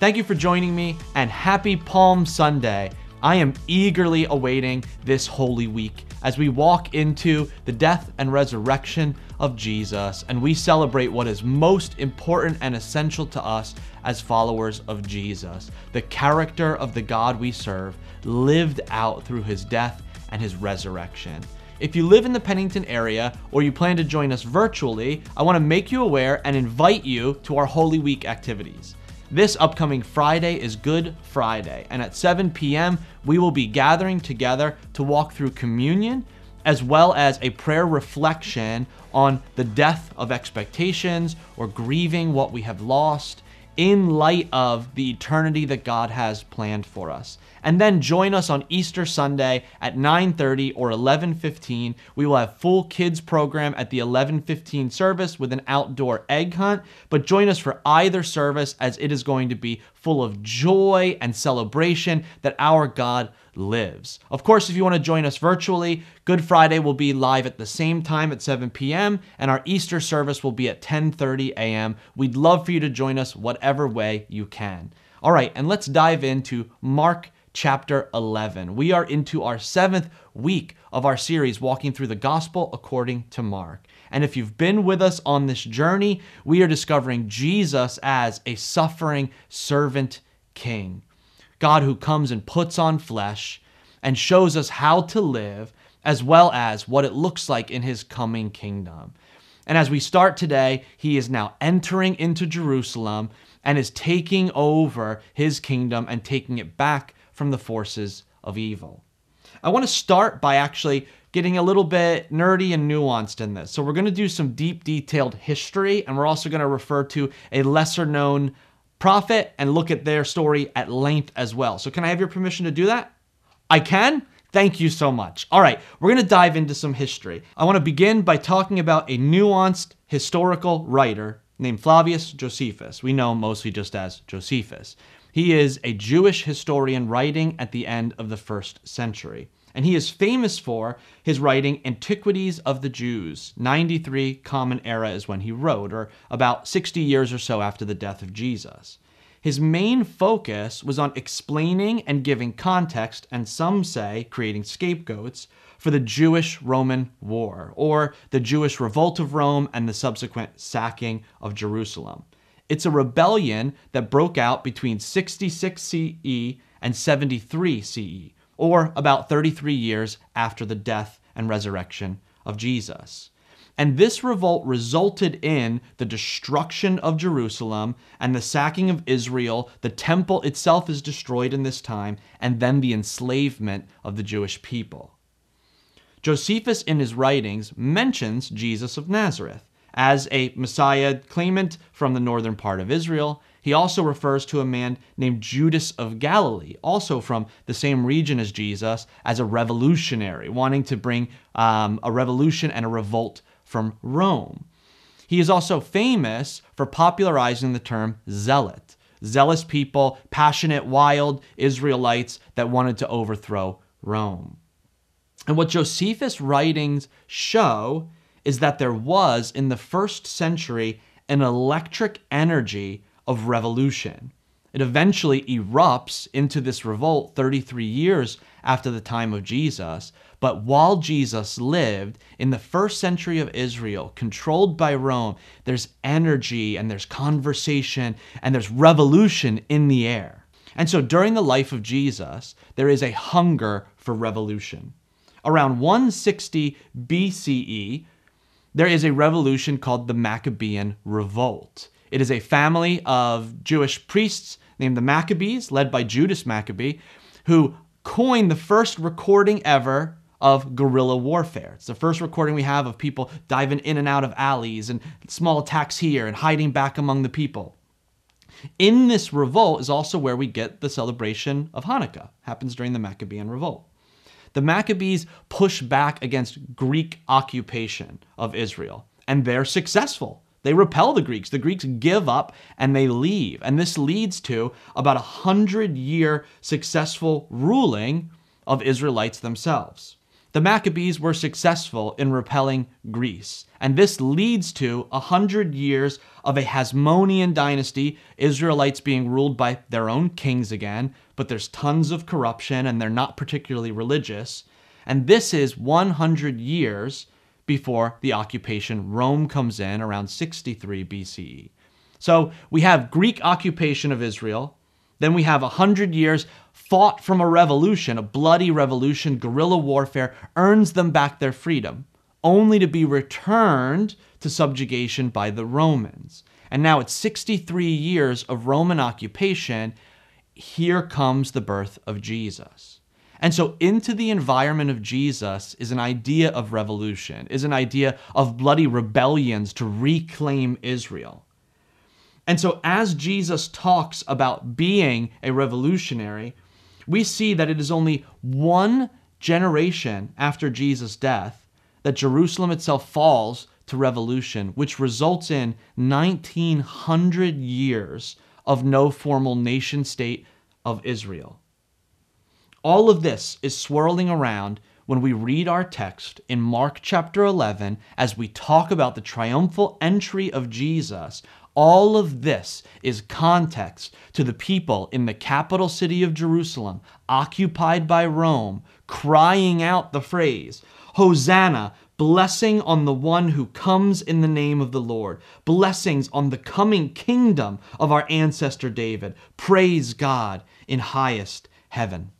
Thank you for joining me and happy Palm Sunday. I am eagerly awaiting this Holy Week as we walk into the death and resurrection of Jesus and we celebrate what is most important and essential to us as followers of Jesus the character of the God we serve, lived out through his death and his resurrection. If you live in the Pennington area or you plan to join us virtually, I want to make you aware and invite you to our Holy Week activities. This upcoming Friday is Good Friday, and at 7 p.m., we will be gathering together to walk through communion as well as a prayer reflection on the death of expectations or grieving what we have lost in light of the eternity that God has planned for us. And then join us on Easter Sunday at 9:30 or 11:15. We will have full kids program at the 11:15 service with an outdoor egg hunt, but join us for either service as it is going to be full of joy and celebration that our God lives. Of course, if you want to join us virtually, Good Friday will be live at the same time at 7 p.m. and our Easter service will be at 10:30 a.m. We'd love for you to join us whatever way you can. All right, and let's dive into Mark chapter 11. We are into our seventh week of our series, Walking Through the Gospel According to Mark. And if you've been with us on this journey, we are discovering Jesus as a suffering servant king. God who comes and puts on flesh and shows us how to live, as well as what it looks like in his coming kingdom. And as we start today, he is now entering into Jerusalem and is taking over his kingdom and taking it back from the forces of evil. I want to start by actually getting a little bit nerdy and nuanced in this. So, we're going to do some deep, detailed history, and we're also going to refer to a lesser known prophet and look at their story at length as well. So, can I have your permission to do that? I can? Thank you so much. All right, we're to dive into some history. I want to begin by talking about a nuanced historical writer named Flavius Josephus. We know mostly just as Josephus. He is a Jewish historian writing at the end of the first century. And he is famous for his writing Antiquities of the Jews. 93 Common Era is when he wrote, or about 60 years or so after the death of Jesus. His main focus was on explaining and giving context, and some say creating scapegoats, for the Jewish Roman War, or the Jewish revolt of Rome and the subsequent sacking of Jerusalem. It's a rebellion that broke out between 66 CE and 73 CE, or about 33 years after the death and resurrection of Jesus. And this revolt resulted in the destruction of Jerusalem and the sacking of Israel. The temple itself is destroyed in this time, and then the enslavement of the Jewish people. Josephus, in his writings, mentions Jesus of Nazareth as a Messiah claimant from the northern part of Israel. He also refers to a man named Judas of Galilee, also from the same region as Jesus, as a revolutionary, wanting to bring um, a revolution and a revolt from Rome. He is also famous for popularizing the term zealot. Zealous people, passionate, wild Israelites that wanted to overthrow Rome. And what Josephus' writings show is that there was, in the first century, an electric energy of revolution. It eventually erupts into this revolt 33 years after the time of Jesus. But while Jesus lived in the first century of Israel, controlled by Rome, there's energy and there's conversation and there's revolution in the air. And so during the life of Jesus, there is a hunger for revolution. Around 160 BCE, there is a revolution called the Maccabean Revolt. It is a family of Jewish priests named the Maccabees, led by Judas Maccabee, who coined the first recording ever of guerrilla warfare. It's the first recording we have of people diving in and out of alleys and small attacks here and hiding back among the people. In this revolt is also where we get the celebration of Hanukkah. Happens during the Maccabean revolt. The Maccabees push back against Greek occupation of Israel, and they're successful. They repel the Greeks. The Greeks give up and they leave. And this leads to about a hundred year successful ruling of Israelites themselves. The Maccabees were successful in repelling Greece, and this leads to a hundred years of a Hasmonean dynasty, Israelites being ruled by their own kings again, but there's tons of corruption and they're not particularly religious. And this is 100 years before the occupation. Rome comes in around 63 BCE. So we have Greek occupation of Israel, then we have 100 years fought from a revolution, a bloody revolution, guerrilla warfare, earns them back their freedom, only to be returned to subjugation by the Romans. And now it's 63 years of Roman occupation. Here comes the birth of Jesus. And so, into the environment of Jesus is an idea of revolution, is an idea of bloody rebellions to reclaim Israel. And so, as Jesus talks about being a revolutionary, we see that it is only one generation after Jesus' death that Jerusalem itself falls to revolution, which results in 1900 years of no formal nation state of Israel. All of this is swirling around when we read our text in Mark chapter 11 as we talk about the triumphal entry of Jesus all of this is context to the people in the capital city of Jerusalem, occupied by Rome, crying out the phrase, Hosanna, blessing on the one who comes in the name of the Lord, blessings on the coming kingdom of our ancestor David. Praise God in highest heaven.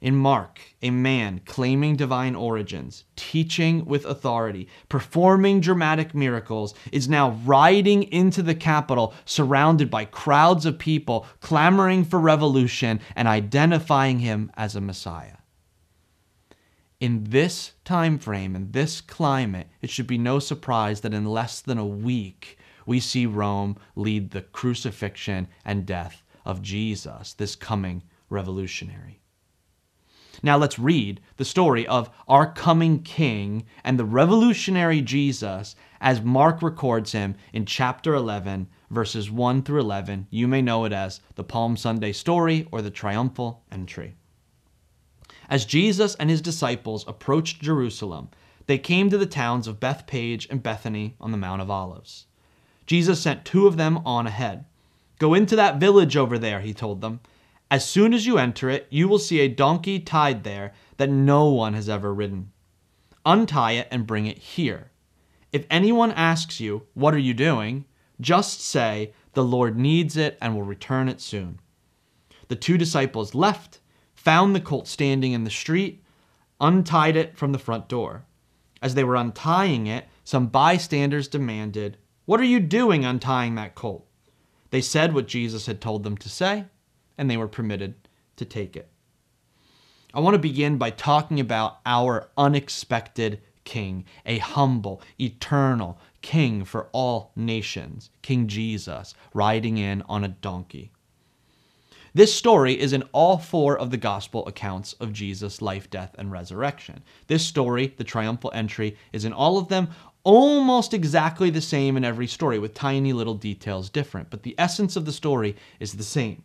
In Mark, a man claiming divine origins, teaching with authority, performing dramatic miracles, is now riding into the capital surrounded by crowds of people clamoring for revolution and identifying him as a Messiah. In this time frame, in this climate, it should be no surprise that in less than a week, we see Rome lead the crucifixion and death of Jesus, this coming revolutionary. Now let's read the story of our coming King and the revolutionary Jesus as Mark records him in chapter 11, verses 1 through 11. You may know it as the Palm Sunday story or the triumphal entry. As Jesus and his disciples approached Jerusalem, they came to the towns of Bethphage and Bethany on the Mount of Olives. Jesus sent two of them on ahead. Go into that village over there, he told them. As soon as you enter it, you will see a donkey tied there that no one has ever ridden. Untie it and bring it here. If anyone asks you, What are you doing? just say, The Lord needs it and will return it soon. The two disciples left, found the colt standing in the street, untied it from the front door. As they were untying it, some bystanders demanded, What are you doing untying that colt? They said what Jesus had told them to say and they were permitted to take it. I want to begin by talking about our unexpected King, a humble, eternal King for all nations, King Jesus, riding in on a donkey. This story is in all four of the gospel accounts of Jesus' life, death, and resurrection. This story, the triumphal entry, is in all of them almost exactly the same in every story, with tiny little details different, but the essence of the story is the same.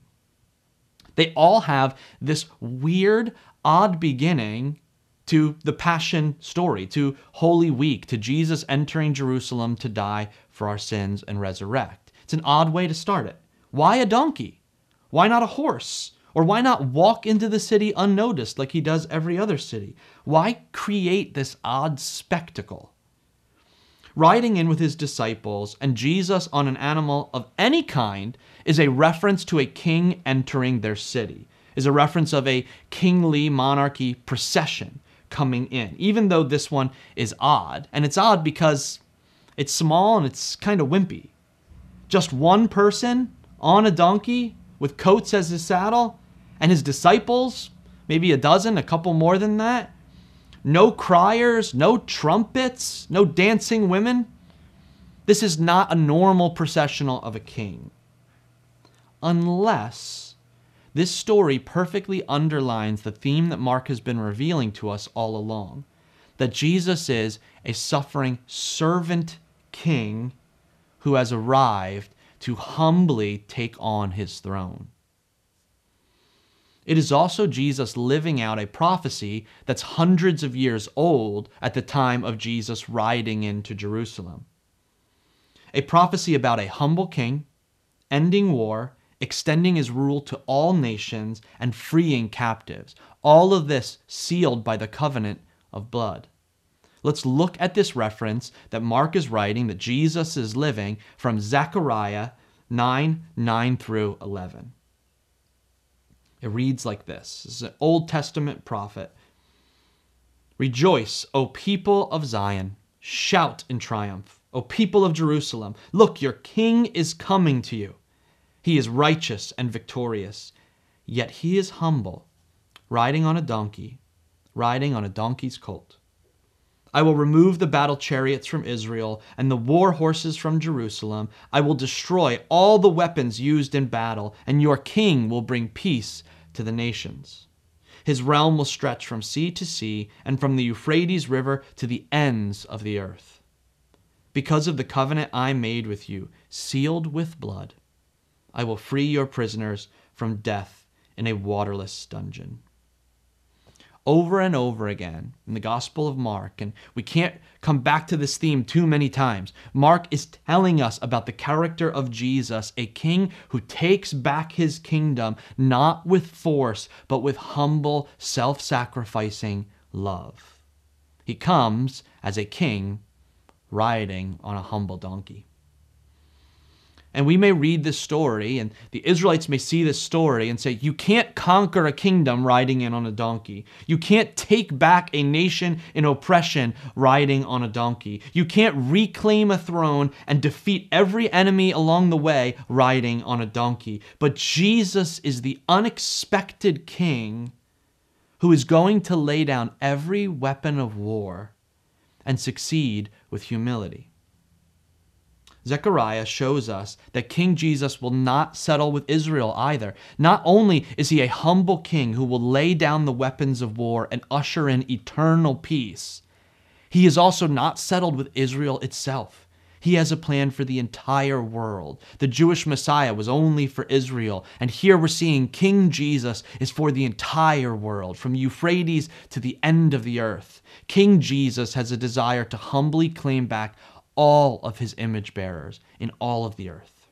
They all have this weird, odd beginning to the Passion story, to Holy Week, to Jesus entering Jerusalem to die for our sins and resurrect. It's an odd way to start it. Why a donkey? Why not a horse? Or why not walk into the city unnoticed like he does every other city? Why create this odd spectacle? riding in with his disciples, and Jesus on an animal of any kind is a reference to a king entering their city, is a reference of a kingly monarchy procession coming in, even though this one is odd. And it's odd because it's small and it's kind of wimpy. Just one person on a donkey with coats as his saddle, and his disciples, maybe a dozen, a couple more than that, no criers, no trumpets, no dancing women. This is not a normal processional of a king. Unless this story perfectly underlines the theme that Mark has been revealing to us all along that Jesus is a suffering servant king who has arrived to humbly take on his throne. It is also Jesus living out a prophecy that's hundreds of years old at the time of Jesus riding into Jerusalem. A prophecy about a humble king, ending war, extending his rule to all nations, and freeing captives. All of this sealed by the covenant of blood. Let's look at this reference that Mark is writing that Jesus is living from Zechariah 9 9 through 11. It reads like this This is an Old Testament prophet. Rejoice, O people of Zion. Shout in triumph, O people of Jerusalem. Look, your king is coming to you. He is righteous and victorious, yet he is humble, riding on a donkey, riding on a donkey's colt. I will remove the battle chariots from Israel and the war horses from Jerusalem. I will destroy all the weapons used in battle, and your king will bring peace to the nations. His realm will stretch from sea to sea and from the Euphrates River to the ends of the earth. Because of the covenant I made with you, sealed with blood, I will free your prisoners from death in a waterless dungeon over and over again in the Gospel of Mark, and we can't come back to this theme too many times. Mark is telling us about the character of Jesus, a king who takes back his kingdom not with force, but with humble, self sacrificing love. He comes as a king riding on a humble donkey. And we may read this story, and the Israelites may see this story and say, You can't conquer a kingdom riding in on a donkey. You can't take back a nation in oppression riding on a donkey. You can't reclaim a throne and defeat every enemy along the way riding on a donkey. But Jesus is the unexpected king who is going to lay down every weapon of war and succeed with humility. Zechariah shows us that King Jesus will not settle with Israel either. Not only is he a humble king who will lay down the weapons of war and usher in eternal peace, he is also not settled with Israel itself. He has a plan for the entire world. The Jewish Messiah was only for Israel. And here we're seeing King Jesus is for the entire world, from Euphrates to the end of the earth. King Jesus has a desire to humbly claim back all of his image bearers in all of the earth.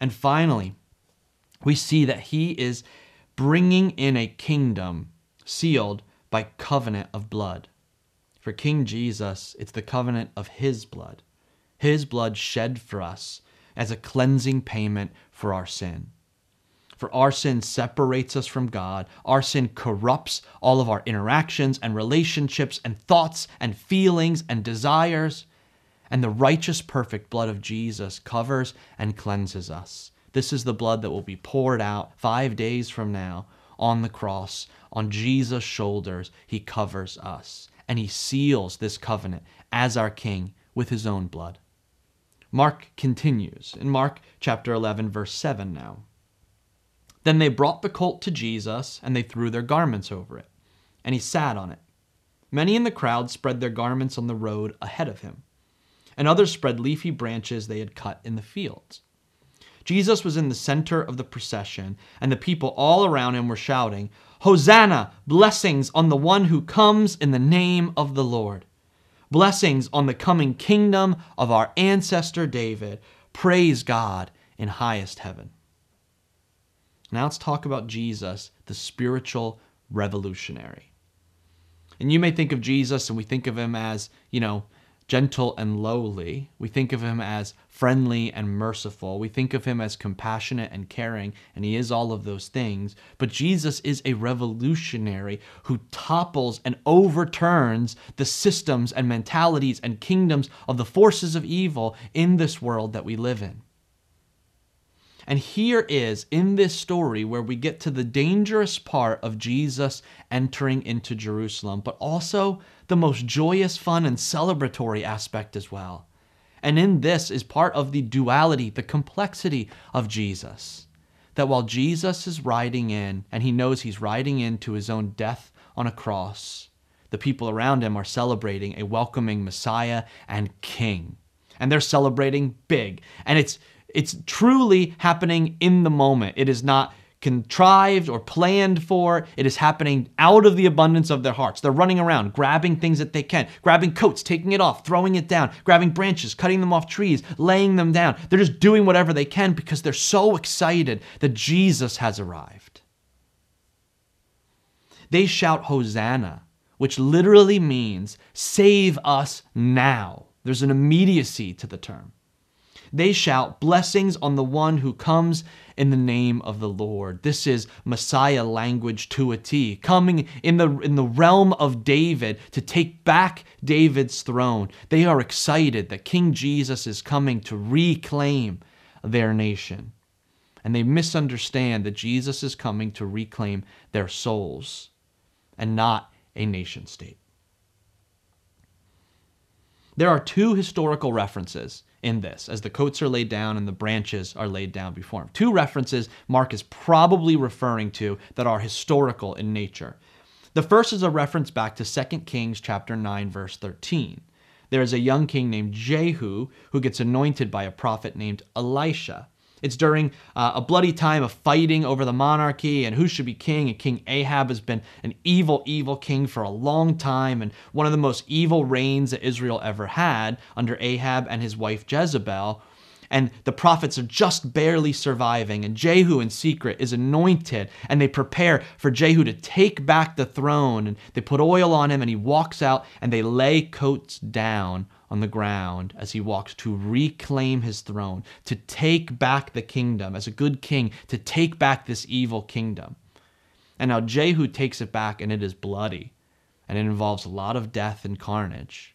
And finally, we see that he is bringing in a kingdom sealed by covenant of blood. For King Jesus, it's the covenant of his blood, his blood shed for us as a cleansing payment for our sin. For our sin separates us from God. Our sin corrupts all of our interactions and relationships and thoughts and feelings and desires and the righteous, perfect blood of Jesus covers and cleanses us. This is the blood that will be poured out five days from now on the cross. On Jesus' shoulders, he covers us, and he seals this covenant as our King with his own blood. Mark continues in Mark chapter 11, verse 7 now. Then they brought the colt to Jesus, and they threw their garments over it, and he sat on it. Many in the crowd spread their garments on the road ahead of him and others spread leafy branches they had cut in the fields. Jesus was in the center of the procession, and the people all around him were shouting, Hosanna! Blessings on the one who comes in the name of the Lord. Blessings on the coming kingdom of our ancestor David. Praise God in highest heaven. Now let's talk about Jesus, the spiritual revolutionary. And you may think of Jesus and we think of him as, you know, gentle and lowly. We think of him as friendly and merciful. We think of him as compassionate and caring, and he is all of those things. But Jesus is a revolutionary who topples and overturns the systems and mentalities and kingdoms of the forces of evil in this world that we live in. And here is in this story where we get to the dangerous part of Jesus entering into Jerusalem, but also the most joyous, fun, and celebratory aspect as well. And in this is part of the duality, the complexity of Jesus. That while Jesus is riding in, and he knows he's riding into his own death on a cross, the people around him are celebrating a welcoming Messiah and King. And they're celebrating big. And it's it's truly happening in the moment. It is not contrived or planned for. It is happening out of the abundance of their hearts. They're running around, grabbing things that they can, grabbing coats, taking it off, throwing it down, grabbing branches, cutting them off trees, laying them down. They're just doing whatever they can because they're so excited that Jesus has arrived. They shout, Hosanna, which literally means save us now. There's an immediacy to the term. They shout, Blessings on the one who comes in the name of the Lord. This is Messiah language to a T, coming in the, in the realm of David to take back David's throne. They are excited that King Jesus is coming to reclaim their nation. And they misunderstand that Jesus is coming to reclaim their souls and not a nation state. There are two historical references in this as the coats are laid down and the branches are laid down before him. Two references Mark is probably referring to that are historical in nature. The first is a reference back to 2 Kings chapter 9 verse 13. There is a young king named Jehu who gets anointed by a prophet named Elisha. It's during uh, a bloody time of fighting over the monarchy and who should be king. And King Ahab has been an evil, evil king for a long time and one of the most evil reigns that Israel ever had under Ahab and his wife Jezebel. And the prophets are just barely surviving. And Jehu, in secret, is anointed. And they prepare for Jehu to take back the throne. And they put oil on him, and he walks out, and they lay coats down on the ground as he walks to reclaim his throne, to take back the kingdom as a good king, to take back this evil kingdom. And now Jehu takes it back, and it is bloody, and it involves a lot of death and carnage.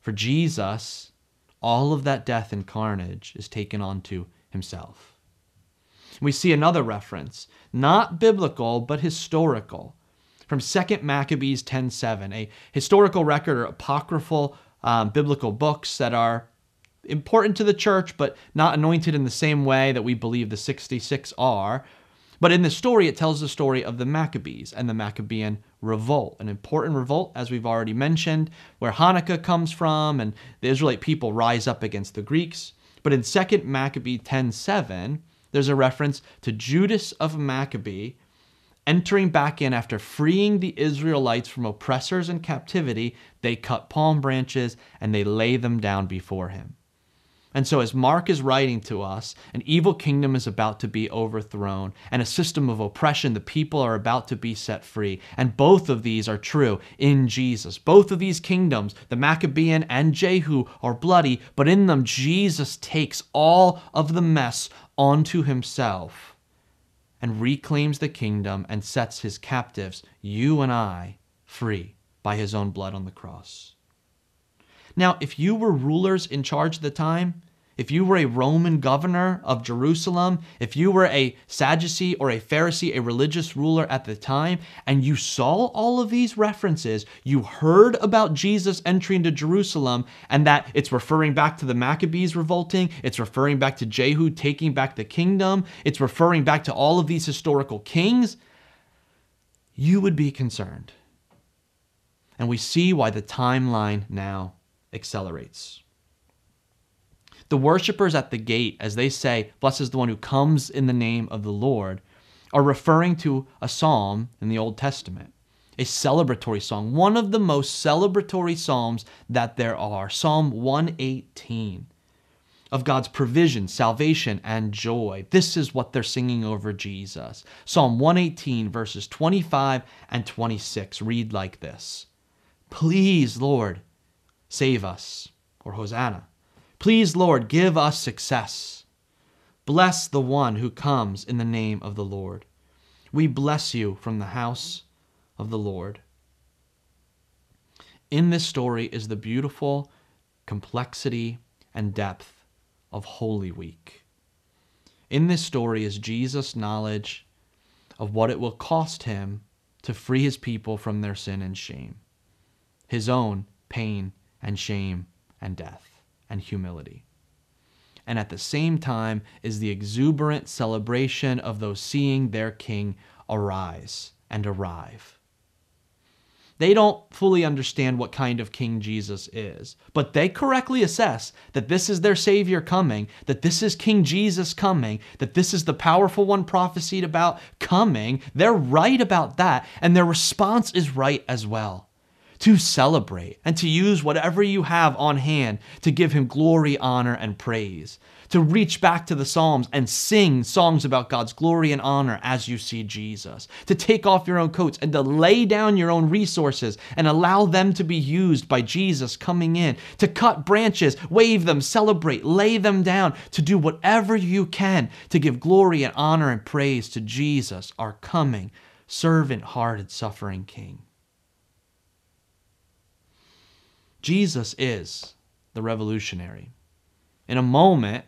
For Jesus, all of that death and carnage is taken onto himself. We see another reference, not biblical, but historical, from 2 Maccabees 10:7, a historical record or apocryphal um, biblical books that are important to the church, but not anointed in the same way that we believe the 66 are. But in the story, it tells the story of the Maccabees and the Maccabean revolt, an important revolt, as we've already mentioned, where Hanukkah comes from and the Israelite people rise up against the Greeks. But in 2 Maccabee 10:7, there's a reference to Judas of Maccabee Entering back in after freeing the Israelites from oppressors and captivity, they cut palm branches and they lay them down before him. And so, as Mark is writing to us, an evil kingdom is about to be overthrown, and a system of oppression, the people are about to be set free. And both of these are true in Jesus. Both of these kingdoms, the Maccabean and Jehu, are bloody, but in them, Jesus takes all of the mess onto himself and reclaims the kingdom and sets his captives, you and I, free by his own blood on the cross. Now, if you were rulers in charge at the time, if you were a Roman governor of Jerusalem, if you were a Sadducee or a Pharisee, a religious ruler at the time, and you saw all of these references, you heard about Jesus entering to Jerusalem and that it's referring back to the Maccabees revolting, it's referring back to Jehu taking back the kingdom, it's referring back to all of these historical kings, you would be concerned. And we see why the timeline now accelerates. The worshippers at the gate, as they say, Blessed is the one who comes in the name of the Lord, are referring to a psalm in the Old Testament, a celebratory song, one of the most celebratory psalms that there are, Psalm 118 of God's provision, salvation, and joy. This is what they're singing over Jesus. Psalm 118, verses 25 and 26 read like this Please, Lord, save us, or Hosanna. Please, Lord, give us success. Bless the one who comes in the name of the Lord. We bless you from the house of the Lord. In this story is the beautiful complexity and depth of Holy Week. In this story is Jesus' knowledge of what it will cost him to free his people from their sin and shame, his own pain and shame and death and humility. And at the same time is the exuberant celebration of those seeing their king arise and arrive. They don't fully understand what kind of king Jesus is, but they correctly assess that this is their Savior coming, that this is King Jesus coming, that this is the powerful one prophesied about coming. They're right about that, and their response is right as well to celebrate and to use whatever you have on hand to give him glory, honor, and praise. To reach back to the Psalms and sing songs about God's glory and honor as you see Jesus. To take off your own coats and to lay down your own resources and allow them to be used by Jesus coming in. To cut branches, wave them, celebrate, lay them down. To do whatever you can to give glory and honor and praise to Jesus, our coming, servant hearted, suffering King. Jesus is the revolutionary. In a moment,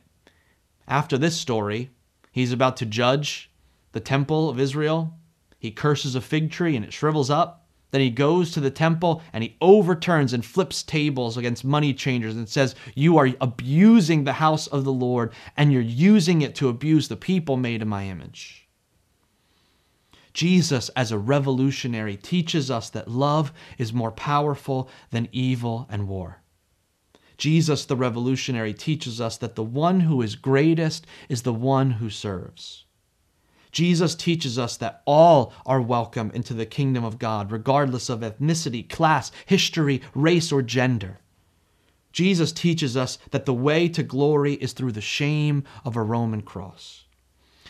after this story, he's about to judge the temple of Israel. He curses a fig tree and it shrivels up. Then he goes to the temple and he overturns and flips tables against money changers and says, You are abusing the house of the Lord and you're using it to abuse the people made in my image. Jesus, as a revolutionary, teaches us that love is more powerful than evil and war. Jesus, the revolutionary, teaches us that the one who is greatest is the one who serves. Jesus teaches us that all are welcome into the kingdom of God, regardless of ethnicity, class, history, race, or gender. Jesus teaches us that the way to glory is through the shame of a Roman cross.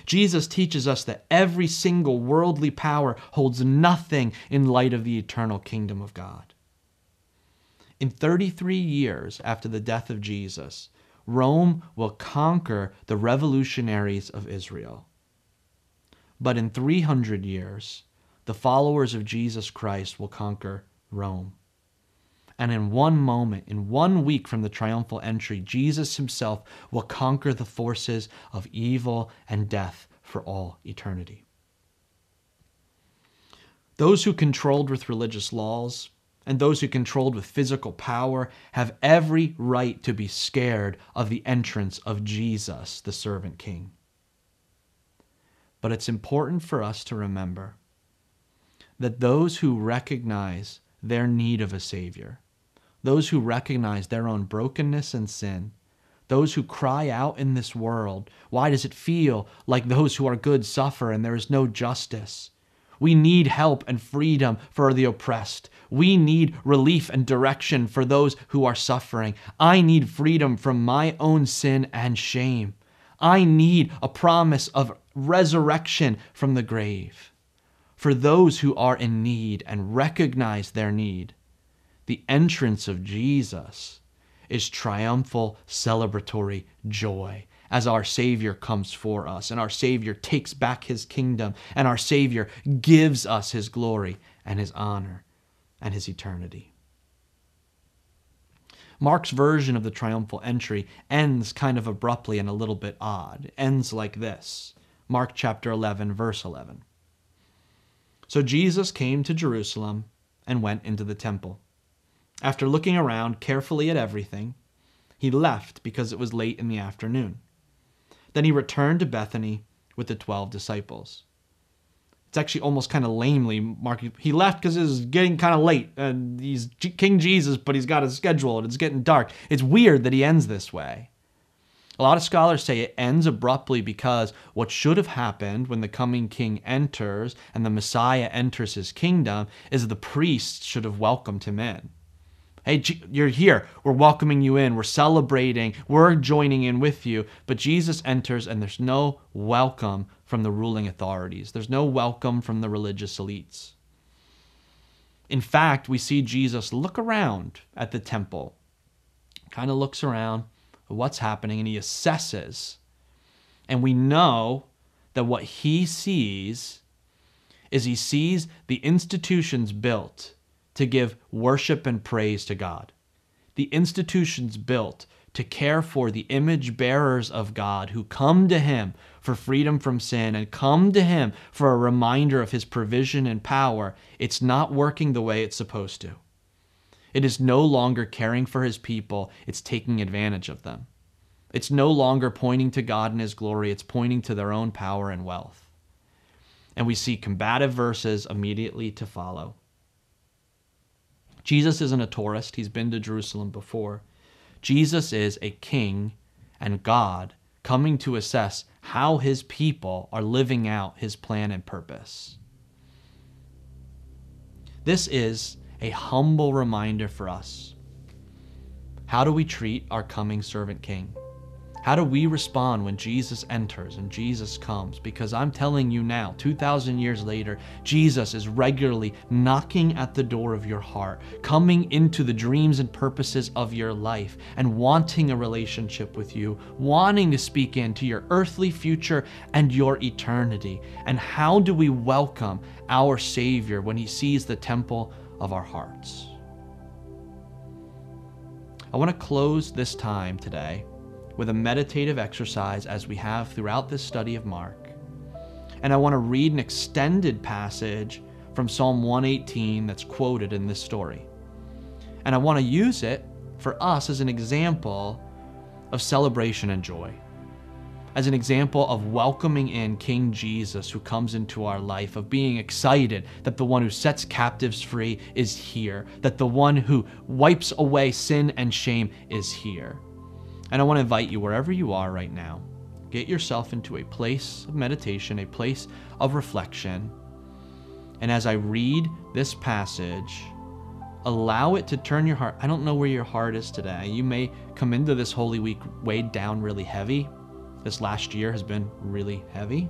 Jesus teaches us that every single worldly power holds nothing in light of the eternal kingdom of God. In 33 years after the death of Jesus, Rome will conquer the revolutionaries of Israel. But in 300 years, the followers of Jesus Christ will conquer Rome. And in one moment, in one week from the triumphal entry, Jesus himself will conquer the forces of evil and death for all eternity. Those who controlled with religious laws and those who controlled with physical power have every right to be scared of the entrance of Jesus, the servant king. But it's important for us to remember that those who recognize their need of a Savior, those who recognize their own brokenness and sin, those who cry out in this world, why does it feel like those who are good suffer and there is no justice? We need help and freedom for the oppressed. We need relief and direction for those who are suffering. I need freedom from my own sin and shame. I need a promise of resurrection from the grave. For those who are in need and recognize their need, the entrance of Jesus is triumphal, celebratory joy as our Savior comes for us and our Savior takes back his kingdom and our Savior gives us his glory and his honor and his eternity. Mark's version of the triumphal entry ends kind of abruptly and a little bit odd. It ends like this Mark chapter 11, verse 11. So Jesus came to Jerusalem and went into the temple. After looking around carefully at everything, he left because it was late in the afternoon. Then he returned to Bethany with the 12 disciples. It's actually almost kind of lamely, Mark. He left because it was getting kind of late, and he's King Jesus, but he's got a schedule, and it's getting dark. It's weird that he ends this way. A lot of scholars say it ends abruptly because what should have happened when the coming king enters and the Messiah enters his kingdom is the priests should have welcomed him in. Hey, you're here. We're welcoming you in. We're celebrating. We're joining in with you. But Jesus enters, and there's no welcome from the ruling authorities, there's no welcome from the religious elites. In fact, we see Jesus look around at the temple, kind of looks around what's happening, and he assesses. And we know that what he sees is he sees the institutions built to give worship and praise to God. The institutions built to care for the image bearers of God who come to Him for freedom from sin and come to Him for a reminder of His provision and power, it's not working the way it's supposed to. It is no longer caring for His people, it's taking advantage of them. It's no longer pointing to God and His glory, it's pointing to their own power and wealth. And we see combative verses immediately to follow. Jesus isn't a tourist, he's been to Jerusalem before. Jesus is a king and God coming to assess how his people are living out his plan and purpose. This is a humble reminder for us. How do we treat our coming servant king? How do we respond when Jesus enters and Jesus comes? Because I'm telling you now, 2,000 years later, Jesus is regularly knocking at the door of your heart, coming into the dreams and purposes of your life, and wanting a relationship with you, wanting to speak into your earthly future and your eternity. And how do we welcome our Savior when He sees the temple of our hearts? I want to close this time today with a meditative exercise as we have throughout this study of Mark. And I want to read an extended passage from Psalm 118 that's quoted in this story. And I want to use it for us as an example of celebration and joy, as an example of welcoming in King Jesus who comes into our life, of being excited that the one who sets captives free is here, that the one who wipes away sin and shame is here. And I want to invite you, wherever you are right now, get yourself into a place of meditation, a place of reflection. And as I read this passage, allow it to turn your heart. I don't know where your heart is today. You may come into this Holy Week weighed down really heavy. This last year has been really heavy.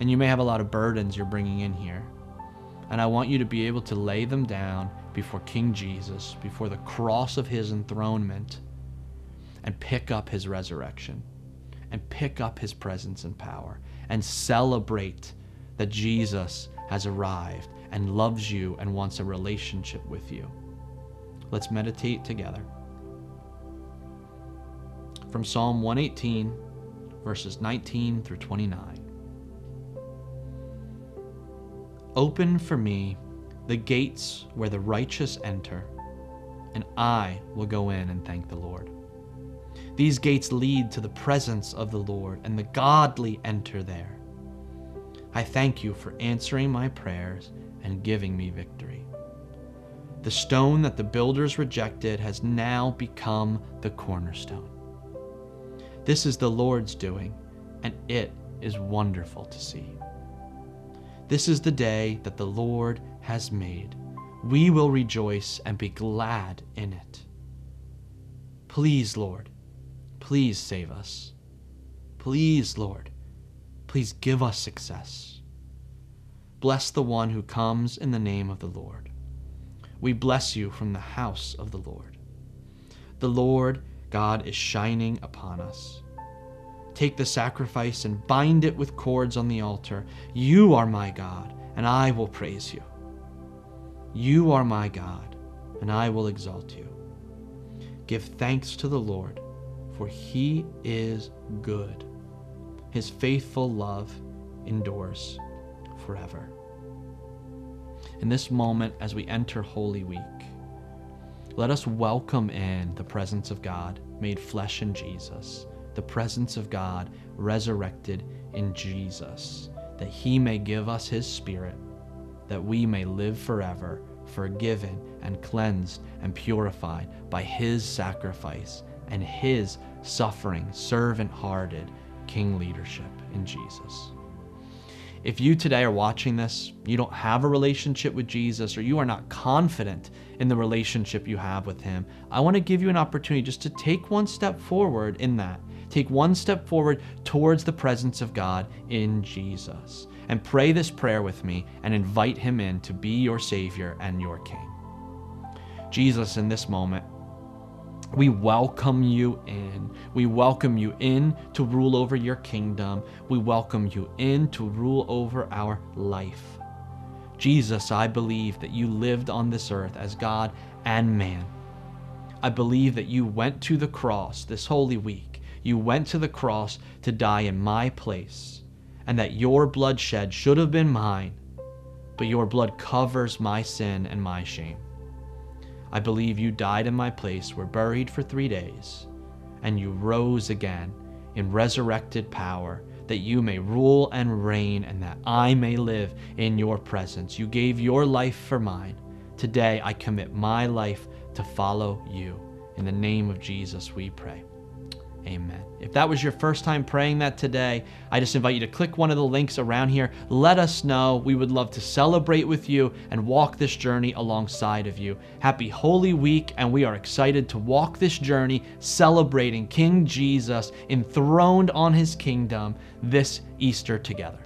And you may have a lot of burdens you're bringing in here. And I want you to be able to lay them down before King Jesus, before the cross of his enthronement and pick up his resurrection and pick up his presence and power and celebrate that Jesus has arrived and loves you and wants a relationship with you. Let's meditate together. From Psalm 118, verses 19 through 29. Open for me the gates where the righteous enter, and I will go in and thank the Lord. These gates lead to the presence of the Lord, and the godly enter there. I thank you for answering my prayers and giving me victory. The stone that the builders rejected has now become the cornerstone. This is the Lord's doing, and it is wonderful to see. This is the day that the Lord has made. We will rejoice and be glad in it. Please, Lord, Please save us. Please, Lord, please give us success. Bless the one who comes in the name of the Lord. We bless you from the house of the Lord. The Lord God is shining upon us. Take the sacrifice and bind it with cords on the altar. You are my God, and I will praise you. You are my God, and I will exalt you. Give thanks to the Lord for he is good. His faithful love endures forever. In this moment, as we enter Holy Week, let us welcome in the presence of God made flesh in Jesus, the presence of God resurrected in Jesus, that he may give us his spirit, that we may live forever, forgiven and cleansed and purified by his sacrifice and his suffering, servant hearted king leadership in Jesus. If you today are watching this, you don't have a relationship with Jesus, or you are not confident in the relationship you have with Him, I want to give you an opportunity just to take one step forward in that. Take one step forward towards the presence of God in Jesus. And pray this prayer with me and invite Him in to be your Savior and your King. Jesus, in this moment, we welcome you in. We welcome you in to rule over your kingdom. We welcome you in to rule over our life. Jesus, I believe that you lived on this earth as God and man. I believe that you went to the cross this holy week. You went to the cross to die in my place, and that your bloodshed should have been mine, but your blood covers my sin and my shame. I believe you died in my place, were buried for three days, and you rose again in resurrected power, that you may rule and reign, and that I may live in your presence. You gave your life for mine Today, I commit my life to follow you. In the name of Jesus, we pray. Amen. If that was your first time praying that today, I just invite you to click one of the links around here. Let us know. We would love to celebrate with you and walk this journey alongside of you. Happy Holy Week, and we are excited to walk this journey celebrating King Jesus enthroned on his kingdom this Easter together.